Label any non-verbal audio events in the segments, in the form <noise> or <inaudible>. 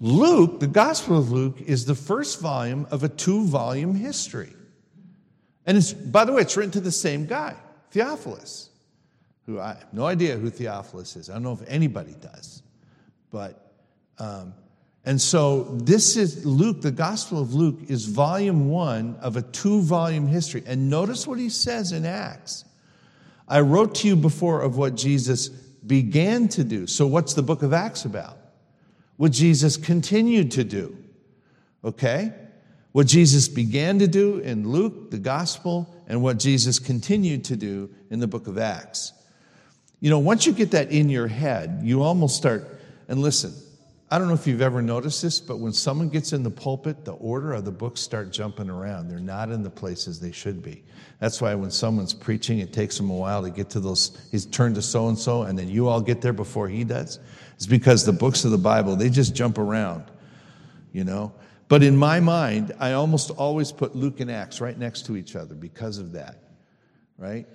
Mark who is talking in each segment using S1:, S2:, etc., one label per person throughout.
S1: Luke, the Gospel of Luke, is the first volume of a two volume history. And it's, by the way, it's written to the same guy, Theophilus, who I have no idea who Theophilus is. I don't know if anybody does. But, um, and so this is Luke, the Gospel of Luke is volume one of a two volume history. And notice what he says in Acts. I wrote to you before of what Jesus began to do. So, what's the book of Acts about? What Jesus continued to do. Okay? What Jesus began to do in Luke, the gospel, and what Jesus continued to do in the book of Acts. You know, once you get that in your head, you almost start, and listen, I don't know if you've ever noticed this, but when someone gets in the pulpit, the order of the books start jumping around. They're not in the places they should be. That's why when someone's preaching, it takes them a while to get to those. He's turned to so and so, and then you all get there before he does. It's because the books of the Bible, they just jump around, you know? But in my mind, I almost always put Luke and Acts right next to each other because of that, right?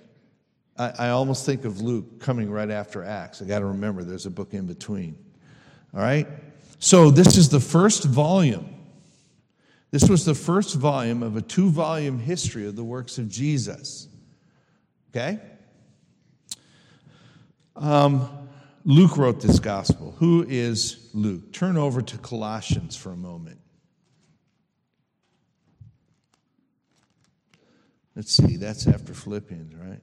S1: I, I almost think of Luke coming right after Acts. I got to remember there's a book in between. All right? So, this is the first volume. This was the first volume of a two volume history of the works of Jesus. Okay? Um, Luke wrote this gospel. Who is Luke? Turn over to Colossians for a moment. Let's see, that's after Philippians, right?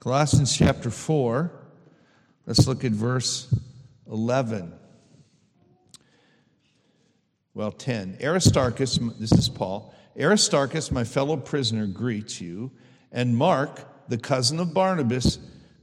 S1: Colossians chapter 4. Let's look at verse 11. Well, 10. Aristarchus, this is Paul. Aristarchus, my fellow prisoner, greets you, and Mark, the cousin of Barnabas,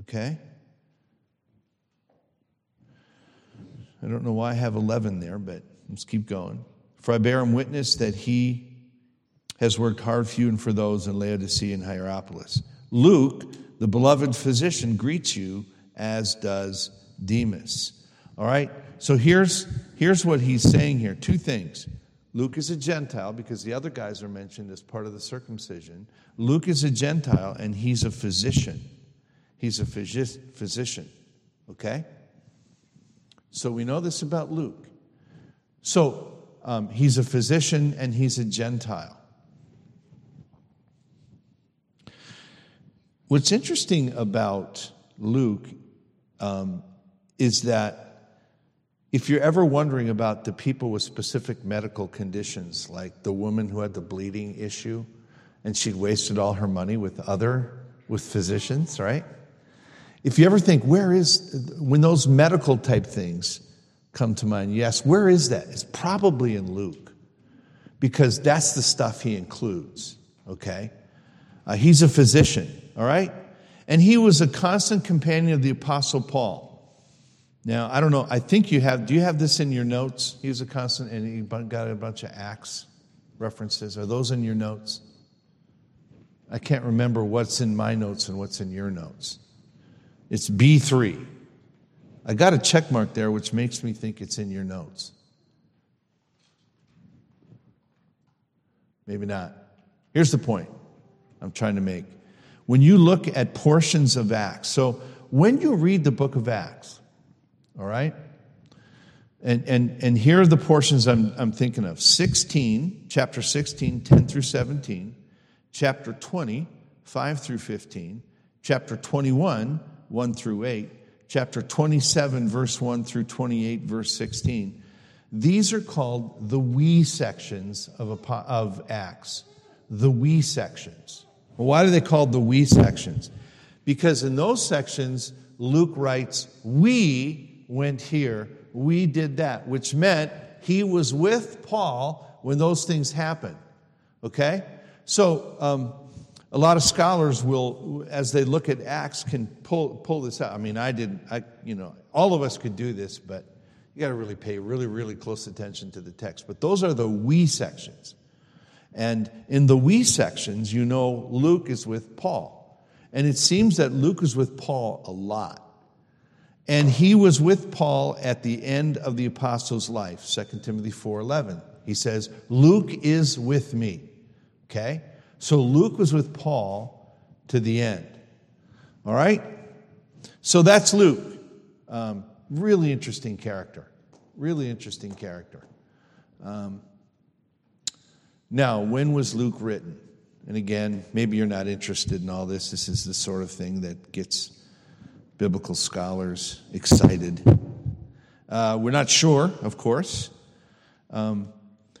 S1: Okay? I don't know why I have 11 there, but let's keep going. For I bear him witness that he has worked hard for you and for those in Laodicea and Hierapolis. Luke, the beloved physician, greets you, as does Demas. All right? So here's, here's what he's saying here two things. Luke is a Gentile because the other guys are mentioned as part of the circumcision. Luke is a Gentile and he's a physician. He's a physician. Okay? So we know this about Luke. So um, he's a physician and he's a Gentile. What's interesting about Luke um, is that if you're ever wondering about the people with specific medical conditions, like the woman who had the bleeding issue and she'd wasted all her money with other, with physicians, right? If you ever think, where is, when those medical type things come to mind, yes, where is that? It's probably in Luke because that's the stuff he includes, okay? Uh, he's a physician, all right? And he was a constant companion of the Apostle Paul. Now, I don't know, I think you have, do you have this in your notes? He's a constant, and he got a bunch of Acts references. Are those in your notes? I can't remember what's in my notes and what's in your notes. It's B3. I got a check mark there, which makes me think it's in your notes. Maybe not. Here's the point I'm trying to make. When you look at portions of Acts, so when you read the book of Acts, all right? And, and, and here are the portions I'm, I'm thinking of 16, chapter 16, 10 through 17, chapter 20, 5 through 15, chapter 21, 1 through 8, chapter 27, verse 1 through 28, verse 16. These are called the we sections of, of Acts. The we sections. Well, why are they called the we sections? Because in those sections, Luke writes, We went here, we did that, which meant he was with Paul when those things happened. Okay? So, um, a lot of scholars will, as they look at Acts, can pull, pull this out. I mean, I didn't, I, you know, all of us could do this, but You got to really pay really, really close attention to the text. But those are the we sections. And in the we sections, you know Luke is with Paul. And it seems that Luke is with Paul a lot. And he was with Paul at the end of the apostles' life, 2 Timothy 4:11. He says, "Luke is with me." Okay? So Luke was with Paul to the end. All right? So that's Luke. Um, really interesting character. Really interesting character. Um, now, when was Luke written? And again, maybe you're not interested in all this. This is the sort of thing that gets biblical scholars excited. Uh, we're not sure, of course. Um,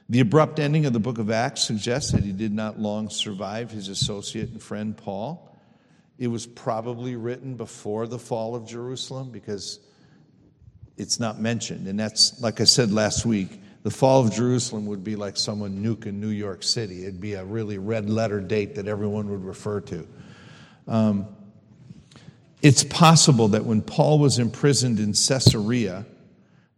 S1: the abrupt ending of the book of Acts suggests that he did not long survive his associate and friend Paul. It was probably written before the fall of Jerusalem because it's not mentioned. And that's, like I said last week, the fall of Jerusalem would be like someone nuking New York City. It'd be a really red letter date that everyone would refer to. Um, it's possible that when Paul was imprisoned in Caesarea,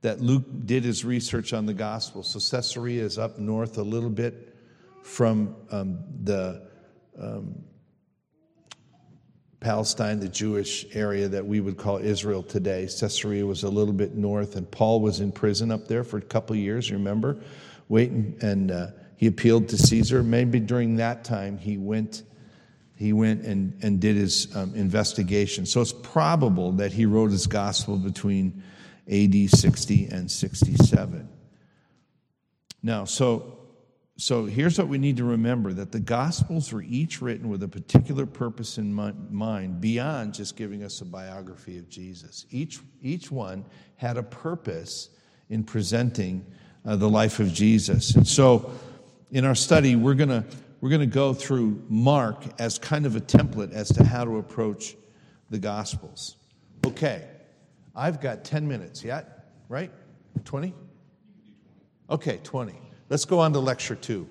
S1: that Luke did his research on the gospel. So Caesarea is up north a little bit from um, the um, Palestine, the Jewish area that we would call Israel today. Caesarea was a little bit north, and Paul was in prison up there for a couple years, remember? Waiting, and uh, he appealed to Caesar. Maybe during that time he went, he went and, and did his um, investigation. So it's probable that he wrote his gospel between AD 60 and 67. Now, so so here's what we need to remember that the Gospels were each written with a particular purpose in mind beyond just giving us a biography of Jesus. Each, each one had a purpose in presenting uh, the life of Jesus. And so in our study, we're going to we're going to go through Mark as kind of a template as to how to approach the Gospels. Okay, I've got 10 minutes yet, right? 20? Okay, 20. Let's go on to lecture two.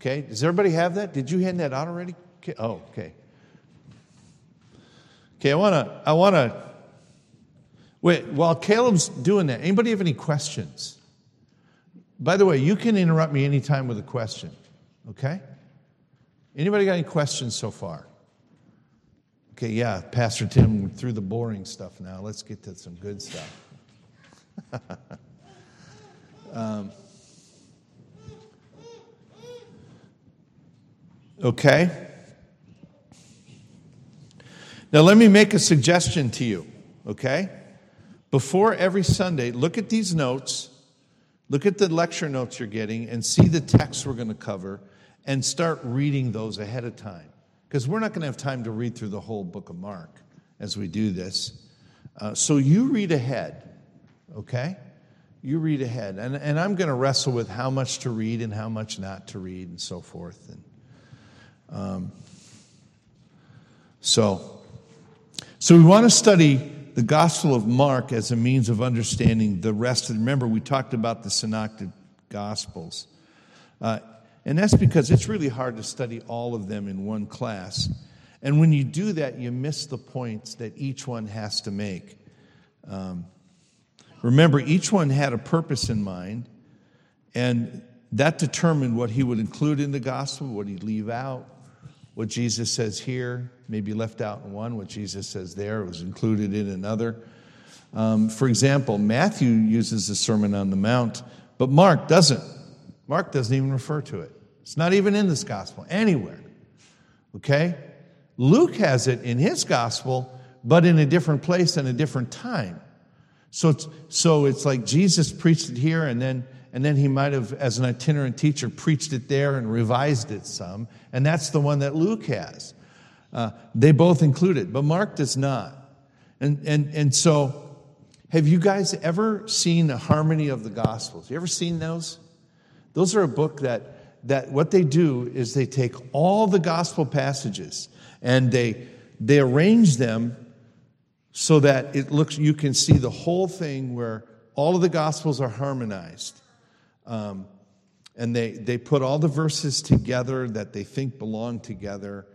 S1: Okay, does everybody have that? Did you hand that out already? Okay. Oh, okay. Okay, I want to, I want to, wait, while Caleb's doing that, anybody have any questions? By the way, you can interrupt me anytime with a question, okay? Anybody got any questions so far? Okay, yeah, Pastor Tim through the boring stuff now. Let's get to some good stuff. <laughs> um, Okay? Now, let me make a suggestion to you, okay? Before every Sunday, look at these notes, look at the lecture notes you're getting, and see the text we're going to cover, and start reading those ahead of time. Because we're not going to have time to read through the whole book of Mark as we do this. Uh, so you read ahead, okay? You read ahead. And, and I'm going to wrestle with how much to read and how much not to read and so forth. And, um, so, so we want to study the Gospel of Mark as a means of understanding the rest. of Remember, we talked about the Synoptic Gospels. Uh, and that's because it's really hard to study all of them in one class. And when you do that, you miss the points that each one has to make. Um, remember, each one had a purpose in mind, and that determined what he would include in the gospel, what he'd leave out, what Jesus says here may be left out in one, what Jesus says there was included in another. Um, for example, Matthew uses the Sermon on the Mount, but Mark doesn't. Mark doesn't even refer to it. It's not even in this gospel anywhere. Okay? Luke has it in his gospel, but in a different place and a different time. So it's, so it's like Jesus preached it here and then and then he might have, as an itinerant teacher, preached it there and revised it some. And that's the one that Luke has. Uh, they both include it, but Mark does not. And, and, and so, have you guys ever seen a harmony of the Gospels? You ever seen those? Those are a book that, that what they do is they take all the Gospel passages and they, they arrange them so that it looks, you can see the whole thing where all of the Gospels are harmonized. Um, and they, they put all the verses together that they think belong together.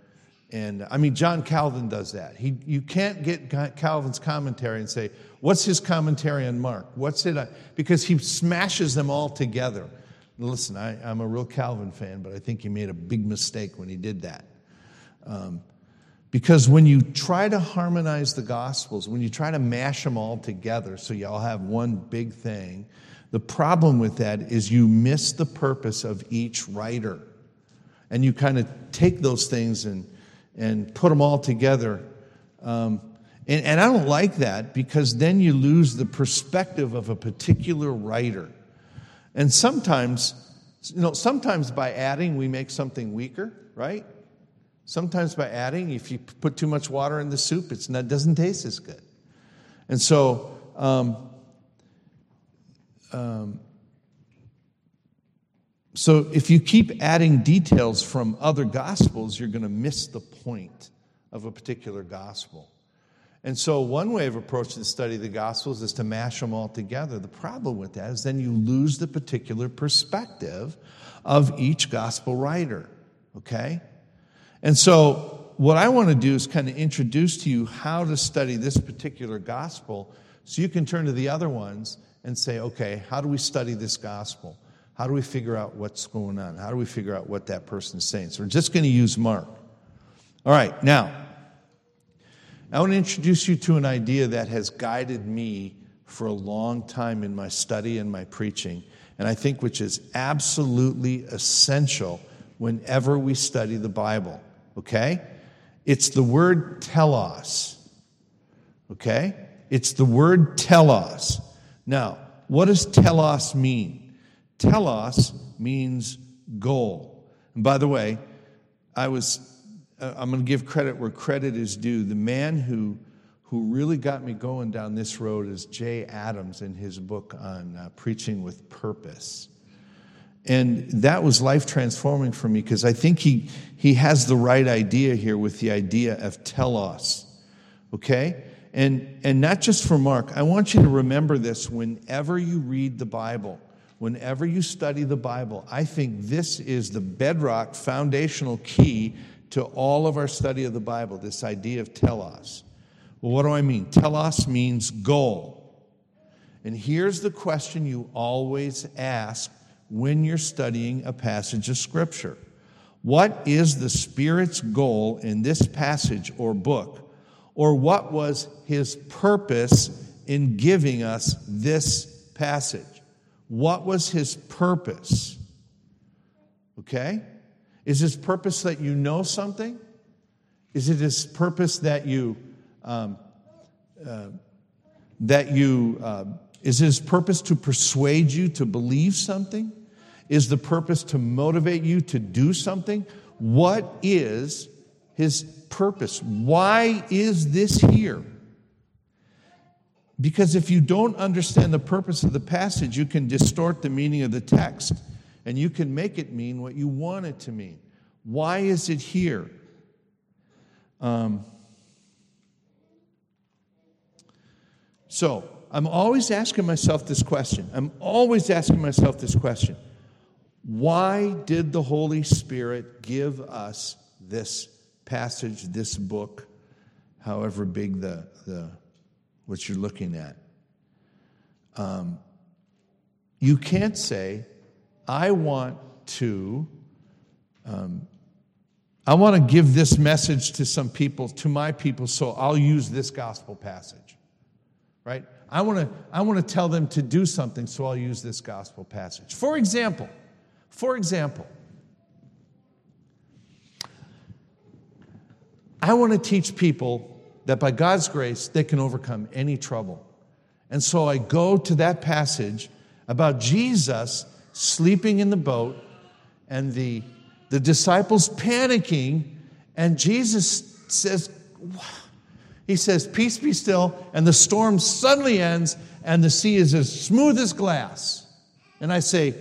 S1: and I mean, John Calvin does that. He, you can't get Calvin's commentary and say, What's his commentary on Mark? What's it? Because he smashes them all together. Listen, I, am a real Calvin fan, but I think he made a big mistake when he did that. Um, because when you try to harmonize the Gospels, when you try to mash them all together so you all have one big thing, the problem with that is you miss the purpose of each writer. And you kind of take those things and, and put them all together. Um, and, and I don't like that because then you lose the perspective of a particular writer. And sometimes, you know, sometimes by adding, we make something weaker, right? Sometimes by adding, if you put too much water in the soup, it's it doesn't taste as good. And so, um, um, so if you keep adding details from other gospels, you're going to miss the point of a particular gospel. And so, one way of approaching the study of the Gospels is to mash them all together. The problem with that is then you lose the particular perspective of each Gospel writer, okay? And so, what I want to do is kind of introduce to you how to study this particular Gospel so you can turn to the other ones and say, okay, how do we study this Gospel? How do we figure out what's going on? How do we figure out what that person is saying? So, we're just going to use Mark. All right, now, I want to introduce you to an idea that has guided me for a long time in my study and my preaching, and I think which is absolutely essential whenever we study the Bible. Okay? It's the word telos. Okay? It's the word telos. Now, what does telos mean? Telos means goal. And by the way, I was I'm going to give credit where credit is due. The man who, who really got me going down this road is Jay Adams in his book on uh, preaching with purpose. And that was life transforming for me because I think he, he has the right idea here with the idea of telos. Okay? And, and not just for Mark. I want you to remember this whenever you read the Bible, whenever you study the Bible. I think this is the bedrock, foundational key to all of our study of the Bible, this idea of telos. Well, what do I mean? Telos means goal. And here's the question you always ask when you're studying a passage of Scripture What is the Spirit's goal in this passage or book? Or what was his purpose in giving us this passage? What was his purpose? Okay? Is his purpose that you know something? Is it his purpose that you, um, uh, that you, uh, is his purpose to persuade you to believe something? Is the purpose to motivate you to do something? What is his purpose? Why is this here? Because if you don't understand the purpose of the passage, you can distort the meaning of the text and you can make it mean what you want it to mean. Why is it here? Um, so, I'm always asking myself this question. I'm always asking myself this question. Why did the Holy Spirit give us this passage, this book, however big the, the what you're looking at? Um, you can't say, I want to, um, I want to give this message to some people, to my people, so I'll use this gospel passage. Right? I want to I want to tell them to do something, so I'll use this gospel passage. For example, for example, I want to teach people that by God's grace they can overcome any trouble. And so I go to that passage about Jesus sleeping in the boat and the, the disciples panicking, and Jesus says, He says, Peace be still, and the storm suddenly ends, and the sea is as smooth as glass. And I say,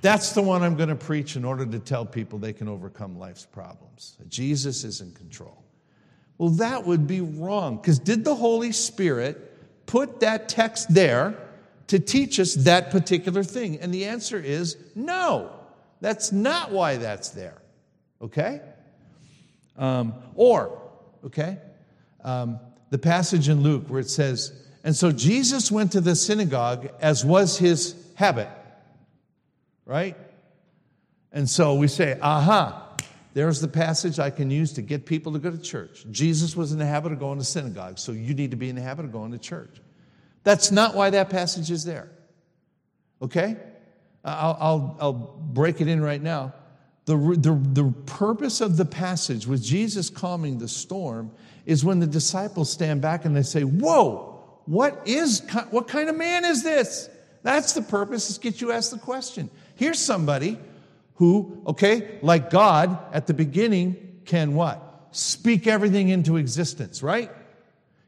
S1: That's the one I'm going to preach in order to tell people they can overcome life's problems. Jesus is in control. Well, that would be wrong, because did the Holy Spirit put that text there? To teach us that particular thing? And the answer is no. That's not why that's there. Okay? Um, or, okay, um, the passage in Luke where it says, And so Jesus went to the synagogue as was his habit, right? And so we say, Aha, there's the passage I can use to get people to go to church. Jesus was in the habit of going to synagogue, so you need to be in the habit of going to church. That's not why that passage is there. Okay? I'll, I'll, I'll break it in right now. The, the, the purpose of the passage with Jesus calming the storm is when the disciples stand back and they say, Whoa, what is what kind of man is this? That's the purpose, is get you to ask the question. Here's somebody who, okay, like God at the beginning can what? Speak everything into existence, right?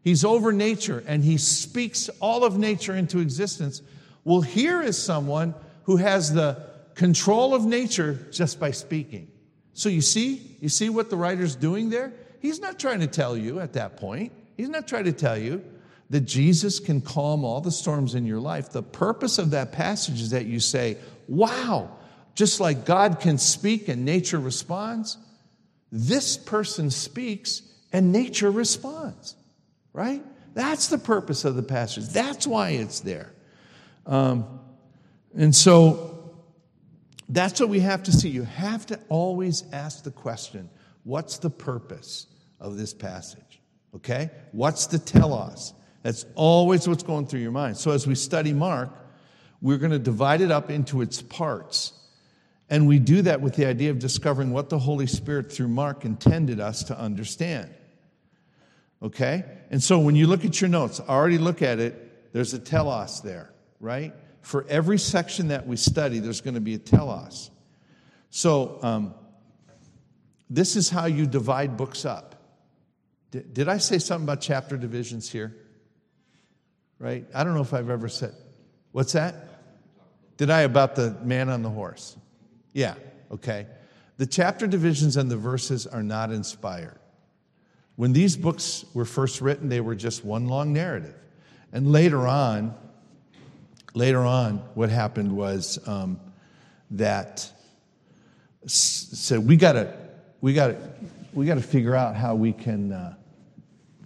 S1: He's over nature and he speaks all of nature into existence. Well, here is someone who has the control of nature just by speaking. So you see, you see what the writer's doing there? He's not trying to tell you at that point. He's not trying to tell you that Jesus can calm all the storms in your life. The purpose of that passage is that you say, wow, just like God can speak and nature responds, this person speaks and nature responds, right? That's the purpose of the passage. That's why it's there. Um, and so that's what we have to see. You have to always ask the question what's the purpose of this passage? Okay? What's the telos? That's always what's going through your mind. So as we study Mark, we're going to divide it up into its parts. And we do that with the idea of discovering what the Holy Spirit through Mark intended us to understand. Okay? And so when you look at your notes, I already look at it, there's a telos there, right? For every section that we study, there's going to be a telos. So um, this is how you divide books up. Did, did I say something about chapter divisions here? Right? I don't know if I've ever said. What's that? Did I about the man on the horse? Yeah, okay. The chapter divisions and the verses are not inspired. When these books were first written, they were just one long narrative. And later on, later on, what happened was um, that said we got to we got to we got to figure out how we can uh,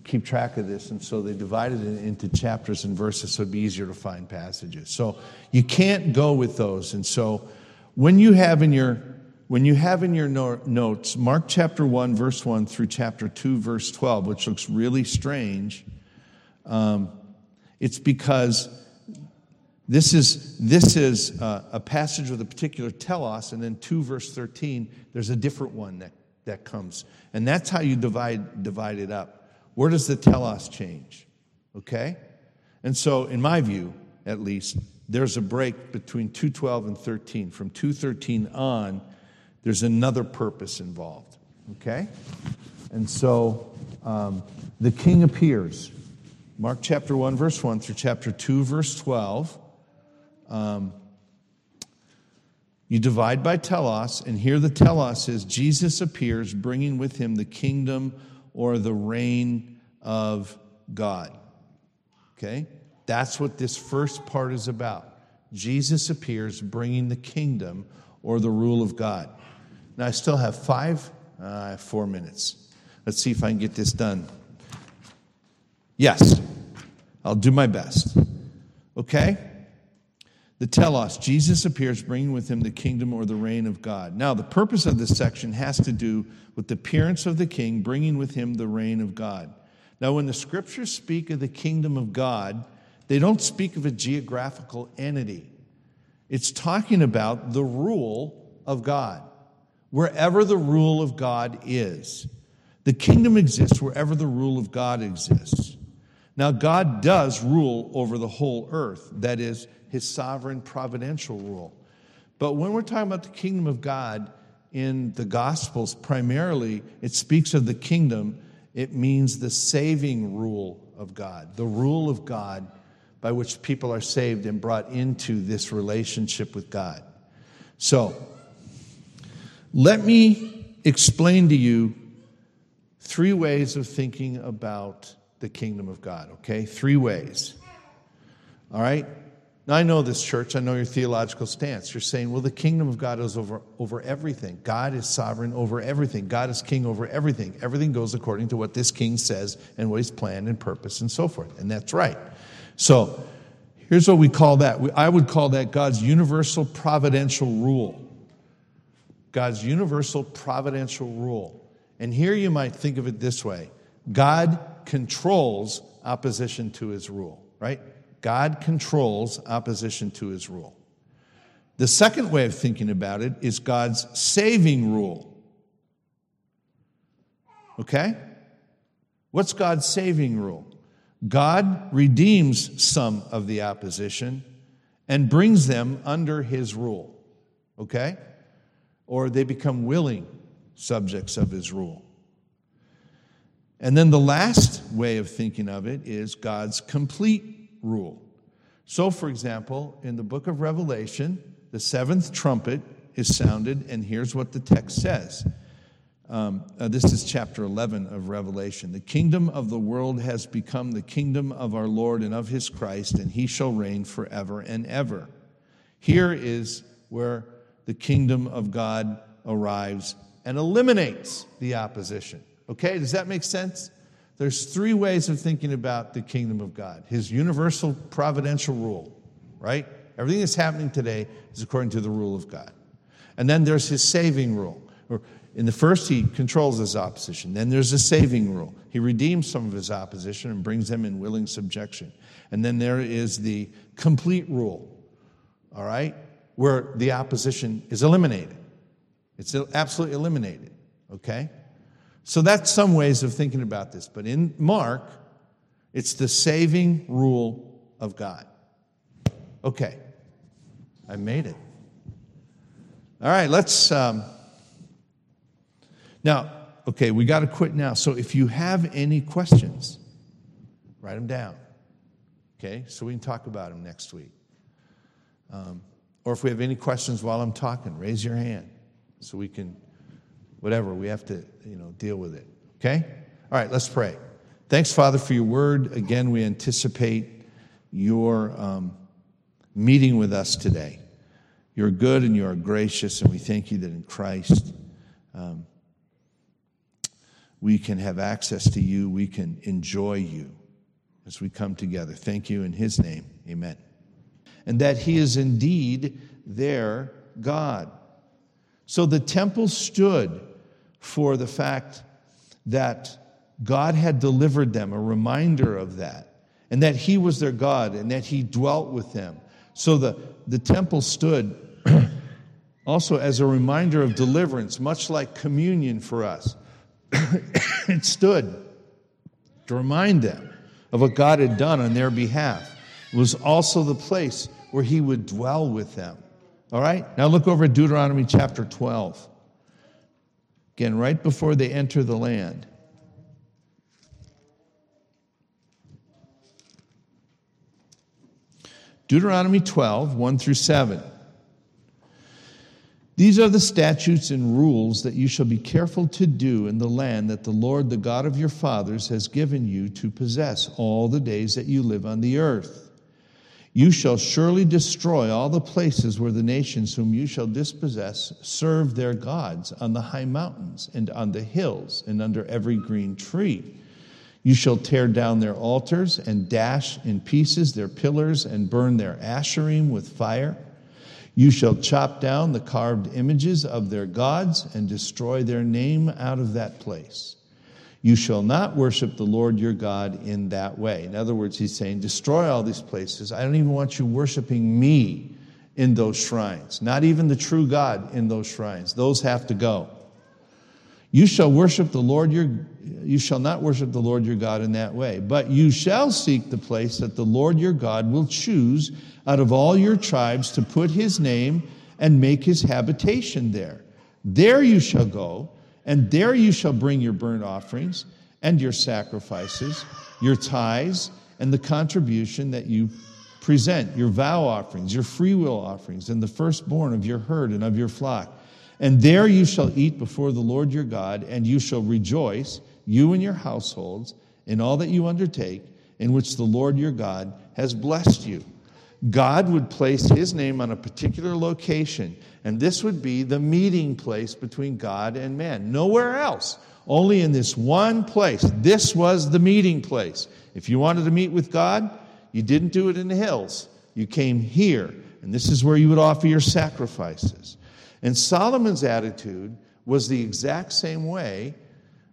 S1: keep track of this, and so they divided it into chapters and verses so it'd be easier to find passages. So you can't go with those, and so when you have in your when you have in your notes Mark chapter 1, verse 1 through chapter 2, verse 12, which looks really strange, um, it's because this is, this is uh, a passage with a particular telos, and then 2 verse 13, there's a different one that, that comes. And that's how you divide, divide it up. Where does the telos change? Okay? And so, in my view, at least, there's a break between 212 and 13. From 213 on, there's another purpose involved. Okay? And so um, the king appears. Mark chapter 1, verse 1 through chapter 2, verse 12. Um, you divide by telos, and here the telos is Jesus appears, bringing with him the kingdom or the reign of God. Okay? That's what this first part is about. Jesus appears, bringing the kingdom or the rule of God. Now, I still have five, uh, four minutes. Let's see if I can get this done. Yes, I'll do my best. Okay? The telos, Jesus appears bringing with him the kingdom or the reign of God. Now, the purpose of this section has to do with the appearance of the king bringing with him the reign of God. Now, when the scriptures speak of the kingdom of God, they don't speak of a geographical entity. It's talking about the rule of God, wherever the rule of God is. The kingdom exists wherever the rule of God exists. Now, God does rule over the whole earth. That is, his sovereign providential rule. But when we're talking about the kingdom of God in the Gospels, primarily it speaks of the kingdom, it means the saving rule of God, the rule of God by which people are saved and brought into this relationship with God. So, let me explain to you three ways of thinking about the kingdom of God, okay? Three ways. All right? Now, I know this church, I know your theological stance. You're saying, well, the kingdom of God is over, over everything. God is sovereign over everything. God is king over everything. Everything goes according to what this king says and what he's planned and purpose and so forth. And that's right. So, here's what we call that. I would call that God's universal providential rule. God's universal providential rule. And here you might think of it this way God controls opposition to his rule, right? God controls opposition to his rule. The second way of thinking about it is God's saving rule. Okay? What's God's saving rule? God redeems some of the opposition and brings them under his rule. Okay? Or they become willing subjects of his rule. And then the last way of thinking of it is God's complete rule. So, for example, in the book of Revelation, the seventh trumpet is sounded, and here's what the text says. Um, uh, this is chapter 11 of Revelation. The kingdom of the world has become the kingdom of our Lord and of his Christ, and he shall reign forever and ever. Here is where the kingdom of God arrives and eliminates the opposition. Okay, does that make sense? There's three ways of thinking about the kingdom of God His universal providential rule, right? Everything that's happening today is according to the rule of God. And then there's His saving rule. In the first, He controls His opposition. Then there's a saving rule. He redeems some of His opposition and brings them in willing subjection. And then there is the complete rule, all right, where the opposition is eliminated. It's absolutely eliminated, okay? So that's some ways of thinking about this. But in Mark, it's the saving rule of God. Okay, I made it. All right, let's. Um, now, okay, we got to quit now. So if you have any questions, write them down. Okay, so we can talk about them next week. Um, or if we have any questions while I'm talking, raise your hand so we can whatever, we have to, you know, deal with it. Okay? All right, let's pray. Thanks, Father, for your word. Again, we anticipate your um, meeting with us today. You're good and you are gracious, and we thank you that in Christ um, we can have access to you, we can enjoy you as we come together. Thank you in His name. Amen. And that He is indeed their God. So the temple stood for the fact that God had delivered them, a reminder of that, and that He was their God and that He dwelt with them. So the, the temple stood <clears throat> also as a reminder of deliverance, much like communion for us. <clears throat> it stood to remind them of what God had done on their behalf. It was also the place where He would dwell with them. All right? Now look over at Deuteronomy chapter 12. Again, right before they enter the land. Deuteronomy 12, 1 through 7. These are the statutes and rules that you shall be careful to do in the land that the Lord, the God of your fathers, has given you to possess all the days that you live on the earth. You shall surely destroy all the places where the nations whom you shall dispossess serve their gods on the high mountains and on the hills and under every green tree. You shall tear down their altars and dash in pieces their pillars and burn their asherim with fire. You shall chop down the carved images of their gods and destroy their name out of that place. You shall not worship the Lord your God in that way. In other words, he's saying, destroy all these places. I don't even want you worshiping me in those shrines, not even the true God in those shrines. Those have to go. You shall worship the Lord your you shall not worship the Lord your God in that way, but you shall seek the place that the Lord your God will choose out of all your tribes to put his name and make his habitation there. There you shall go and there you shall bring your burnt offerings and your sacrifices, your tithes, and the contribution that you present, your vow offerings, your freewill offerings, and the firstborn of your herd and of your flock. And there you shall eat before the Lord your God, and you shall rejoice, you and your households, in all that you undertake, in which the Lord your God has blessed you. God would place his name on a particular location, and this would be the meeting place between God and man. Nowhere else, only in this one place. This was the meeting place. If you wanted to meet with God, you didn't do it in the hills. You came here, and this is where you would offer your sacrifices. And Solomon's attitude was the exact same way,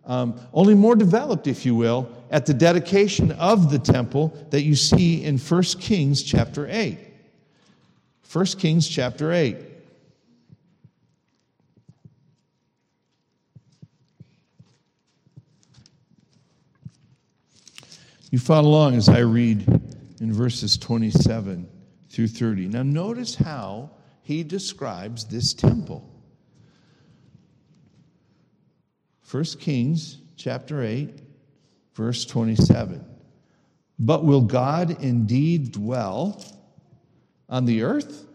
S1: um, only more developed, if you will, at the dedication of the temple that you see in 1 Kings chapter 8. 1 Kings chapter 8. You follow along as I read in verses 27 through 30. Now, notice how he describes this temple. 1 Kings chapter 8, verse 27. But will God indeed dwell on the earth?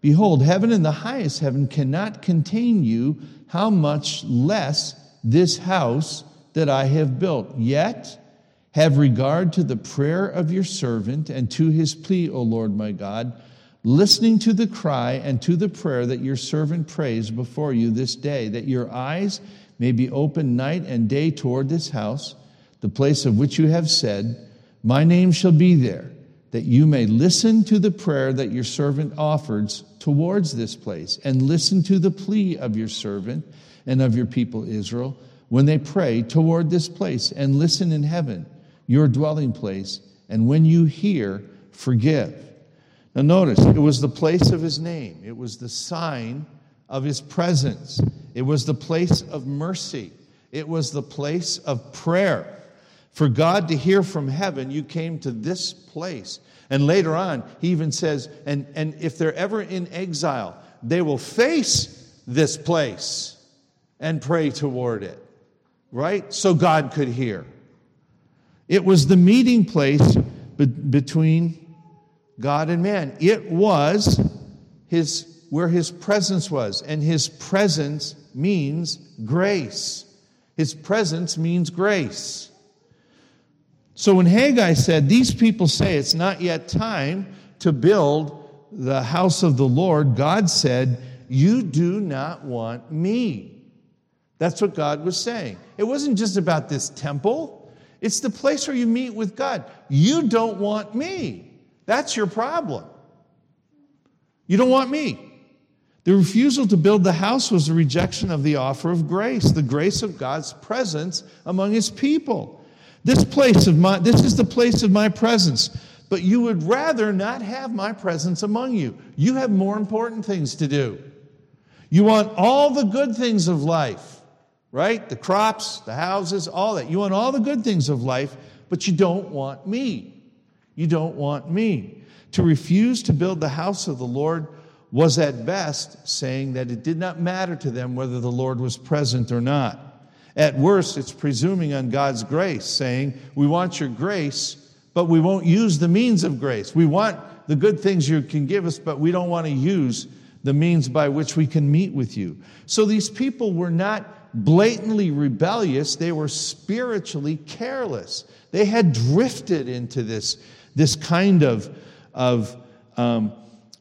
S1: Behold, heaven and the highest heaven cannot contain you, how much less this house that I have built. Yet have regard to the prayer of your servant and to his plea, O Lord my God, listening to the cry and to the prayer that your servant prays before you this day, that your eyes may be open night and day toward this house the place of which you have said, My name shall be there, that you may listen to the prayer that your servant offers towards this place, and listen to the plea of your servant and of your people Israel when they pray toward this place, and listen in heaven, your dwelling place, and when you hear, forgive. Now, notice, it was the place of his name, it was the sign of his presence, it was the place of mercy, it was the place of prayer. For God to hear from heaven, you came to this place. And later on, he even says, and, and if they're ever in exile, they will face this place and pray toward it, right? So God could hear. It was the meeting place be- between God and man. It was his, where his presence was, and his presence means grace. His presence means grace. So when Haggai said, These people say it's not yet time to build the house of the Lord, God said, You do not want me. That's what God was saying. It wasn't just about this temple, it's the place where you meet with God. You don't want me. That's your problem. You don't want me. The refusal to build the house was a rejection of the offer of grace, the grace of God's presence among his people. This place of my this is the place of my presence. But you would rather not have my presence among you. You have more important things to do. You want all the good things of life, right? The crops, the houses, all that. You want all the good things of life, but you don't want me. You don't want me. To refuse to build the house of the Lord was at best saying that it did not matter to them whether the Lord was present or not. At worst, it's presuming on God's grace, saying, We want your grace, but we won't use the means of grace. We want the good things you can give us, but we don't want to use the means by which we can meet with you. So these people were not blatantly rebellious, they were spiritually careless. They had drifted into this, this kind of, of um,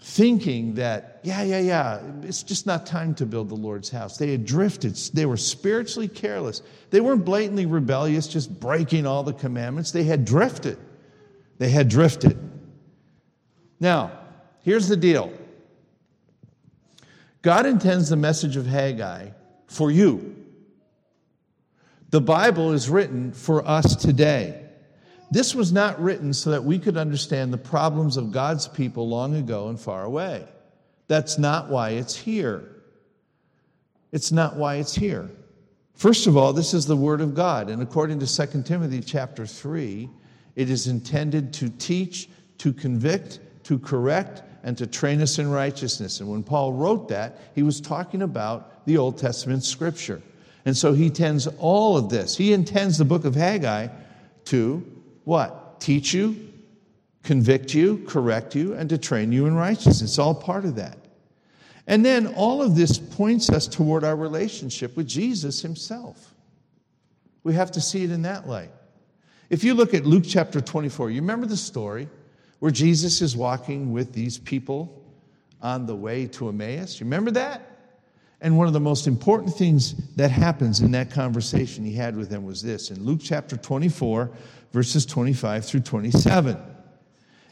S1: thinking that, yeah, yeah, yeah, it's just not time to build the Lord's house. They had drifted. They were spiritually careless. They weren't blatantly rebellious, just breaking all the commandments. They had drifted. They had drifted. Now, here's the deal God intends the message of Haggai for you. The Bible is written for us today. This was not written so that we could understand the problems of God's people long ago and far away. That's not why it's here. It's not why it's here. First of all, this is the word of God, and according to 2 Timothy chapter 3, it is intended to teach, to convict, to correct, and to train us in righteousness. And when Paul wrote that, he was talking about the Old Testament scripture. And so he intends all of this. He intends the book of Haggai to what? Teach you, convict you, correct you, and to train you in righteousness. It's all part of that. And then all of this points us toward our relationship with Jesus himself. We have to see it in that light. If you look at Luke chapter 24, you remember the story where Jesus is walking with these people on the way to Emmaus. You remember that? And one of the most important things that happens in that conversation he had with them was this in Luke chapter 24, verses 25 through 27.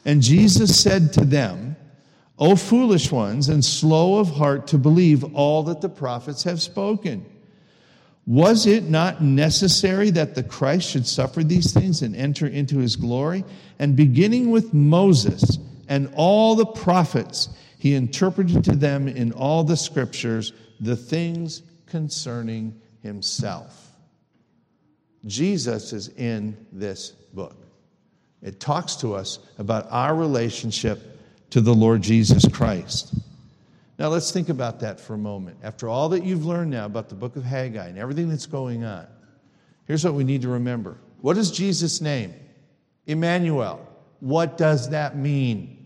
S1: And Jesus said to them, O foolish ones, and slow of heart to believe all that the prophets have spoken. Was it not necessary that the Christ should suffer these things and enter into his glory? And beginning with Moses and all the prophets, he interpreted to them in all the scriptures the things concerning himself. Jesus is in this book. It talks to us about our relationship to the Lord Jesus Christ. Now, let's think about that for a moment. After all that you've learned now about the book of Haggai and everything that's going on, here's what we need to remember. What is Jesus' name? Emmanuel. What does that mean?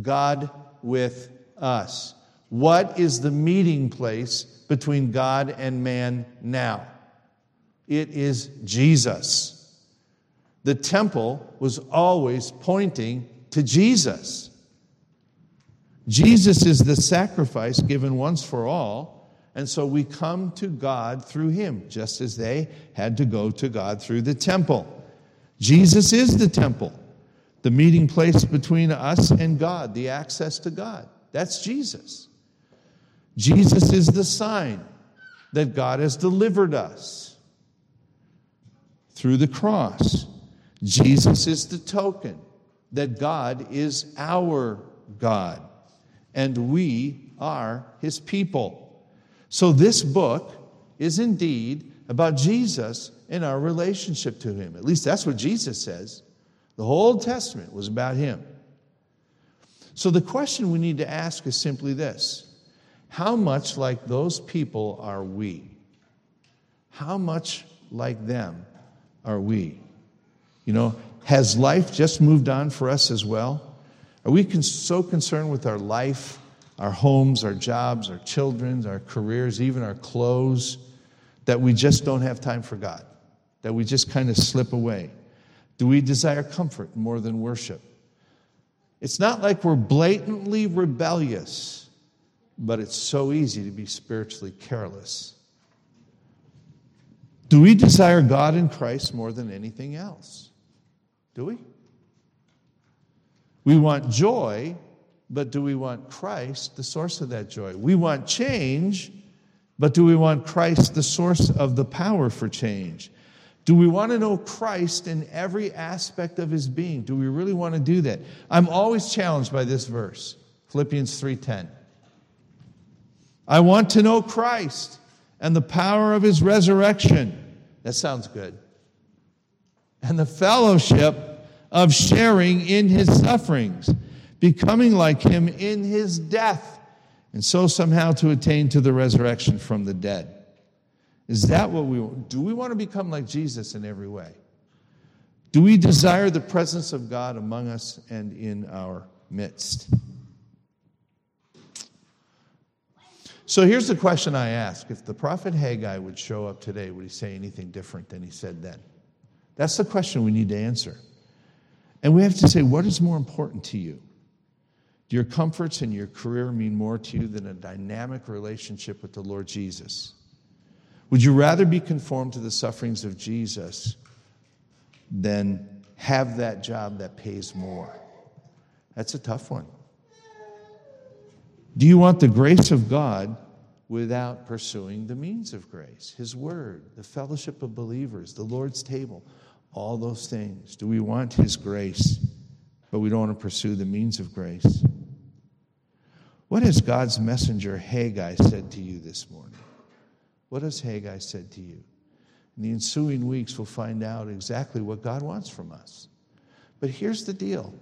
S1: God with us. What is the meeting place between God and man now? It is Jesus. The temple was always pointing to Jesus. Jesus is the sacrifice given once for all, and so we come to God through him, just as they had to go to God through the temple. Jesus is the temple, the meeting place between us and God, the access to God. That's Jesus. Jesus is the sign that God has delivered us through the cross. Jesus is the token that God is our God and we are his people. So this book is indeed about Jesus and our relationship to him. At least that's what Jesus says. The whole Old Testament was about him. So the question we need to ask is simply this how much like those people are we? How much like them are we? You know, has life just moved on for us as well? Are we con- so concerned with our life, our homes, our jobs, our children, our careers, even our clothes, that we just don't have time for God? That we just kind of slip away? Do we desire comfort more than worship? It's not like we're blatantly rebellious but it's so easy to be spiritually careless. Do we desire God in Christ more than anything else? Do we? We want joy, but do we want Christ, the source of that joy? We want change, but do we want Christ, the source of the power for change? Do we want to know Christ in every aspect of his being? Do we really want to do that? I'm always challenged by this verse, Philippians 3:10. I want to know Christ and the power of his resurrection. That sounds good. And the fellowship of sharing in his sufferings, becoming like him in his death, and so somehow to attain to the resurrection from the dead. Is that what we want? Do we want to become like Jesus in every way? Do we desire the presence of God among us and in our midst? So here's the question I ask If the prophet Haggai would show up today, would he say anything different than he said then? That's the question we need to answer. And we have to say, what is more important to you? Do your comforts and your career mean more to you than a dynamic relationship with the Lord Jesus? Would you rather be conformed to the sufferings of Jesus than have that job that pays more? That's a tough one. Do you want the grace of God without pursuing the means of grace? His word, the fellowship of believers, the Lord's table, all those things. Do we want His grace, but we don't want to pursue the means of grace? What has God's messenger Haggai said to you this morning? What has Haggai said to you? In the ensuing weeks, we'll find out exactly what God wants from us. But here's the deal,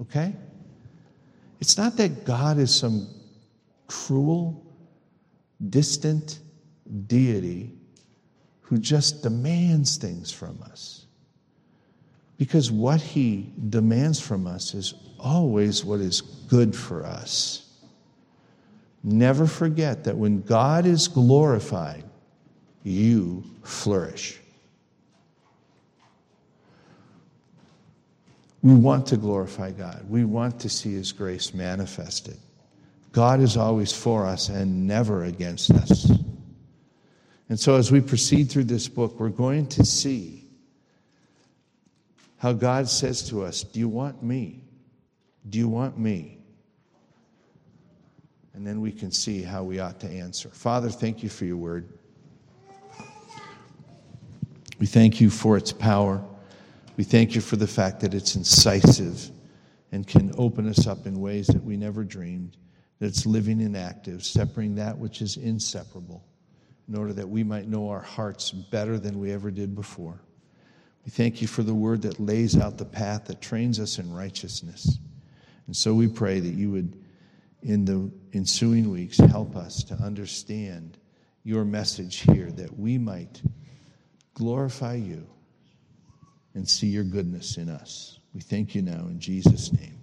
S1: okay? It's not that God is some cruel, distant deity who just demands things from us. Because what he demands from us is always what is good for us. Never forget that when God is glorified, you flourish. We want to glorify God. We want to see His grace manifested. God is always for us and never against us. And so, as we proceed through this book, we're going to see how God says to us, Do you want me? Do you want me? And then we can see how we ought to answer. Father, thank you for your word. We thank you for its power. We thank you for the fact that it's incisive and can open us up in ways that we never dreamed, that it's living and active, separating that which is inseparable, in order that we might know our hearts better than we ever did before. We thank you for the word that lays out the path that trains us in righteousness. And so we pray that you would, in the ensuing weeks, help us to understand your message here, that we might glorify you and see your goodness in us. We thank you now in Jesus' name.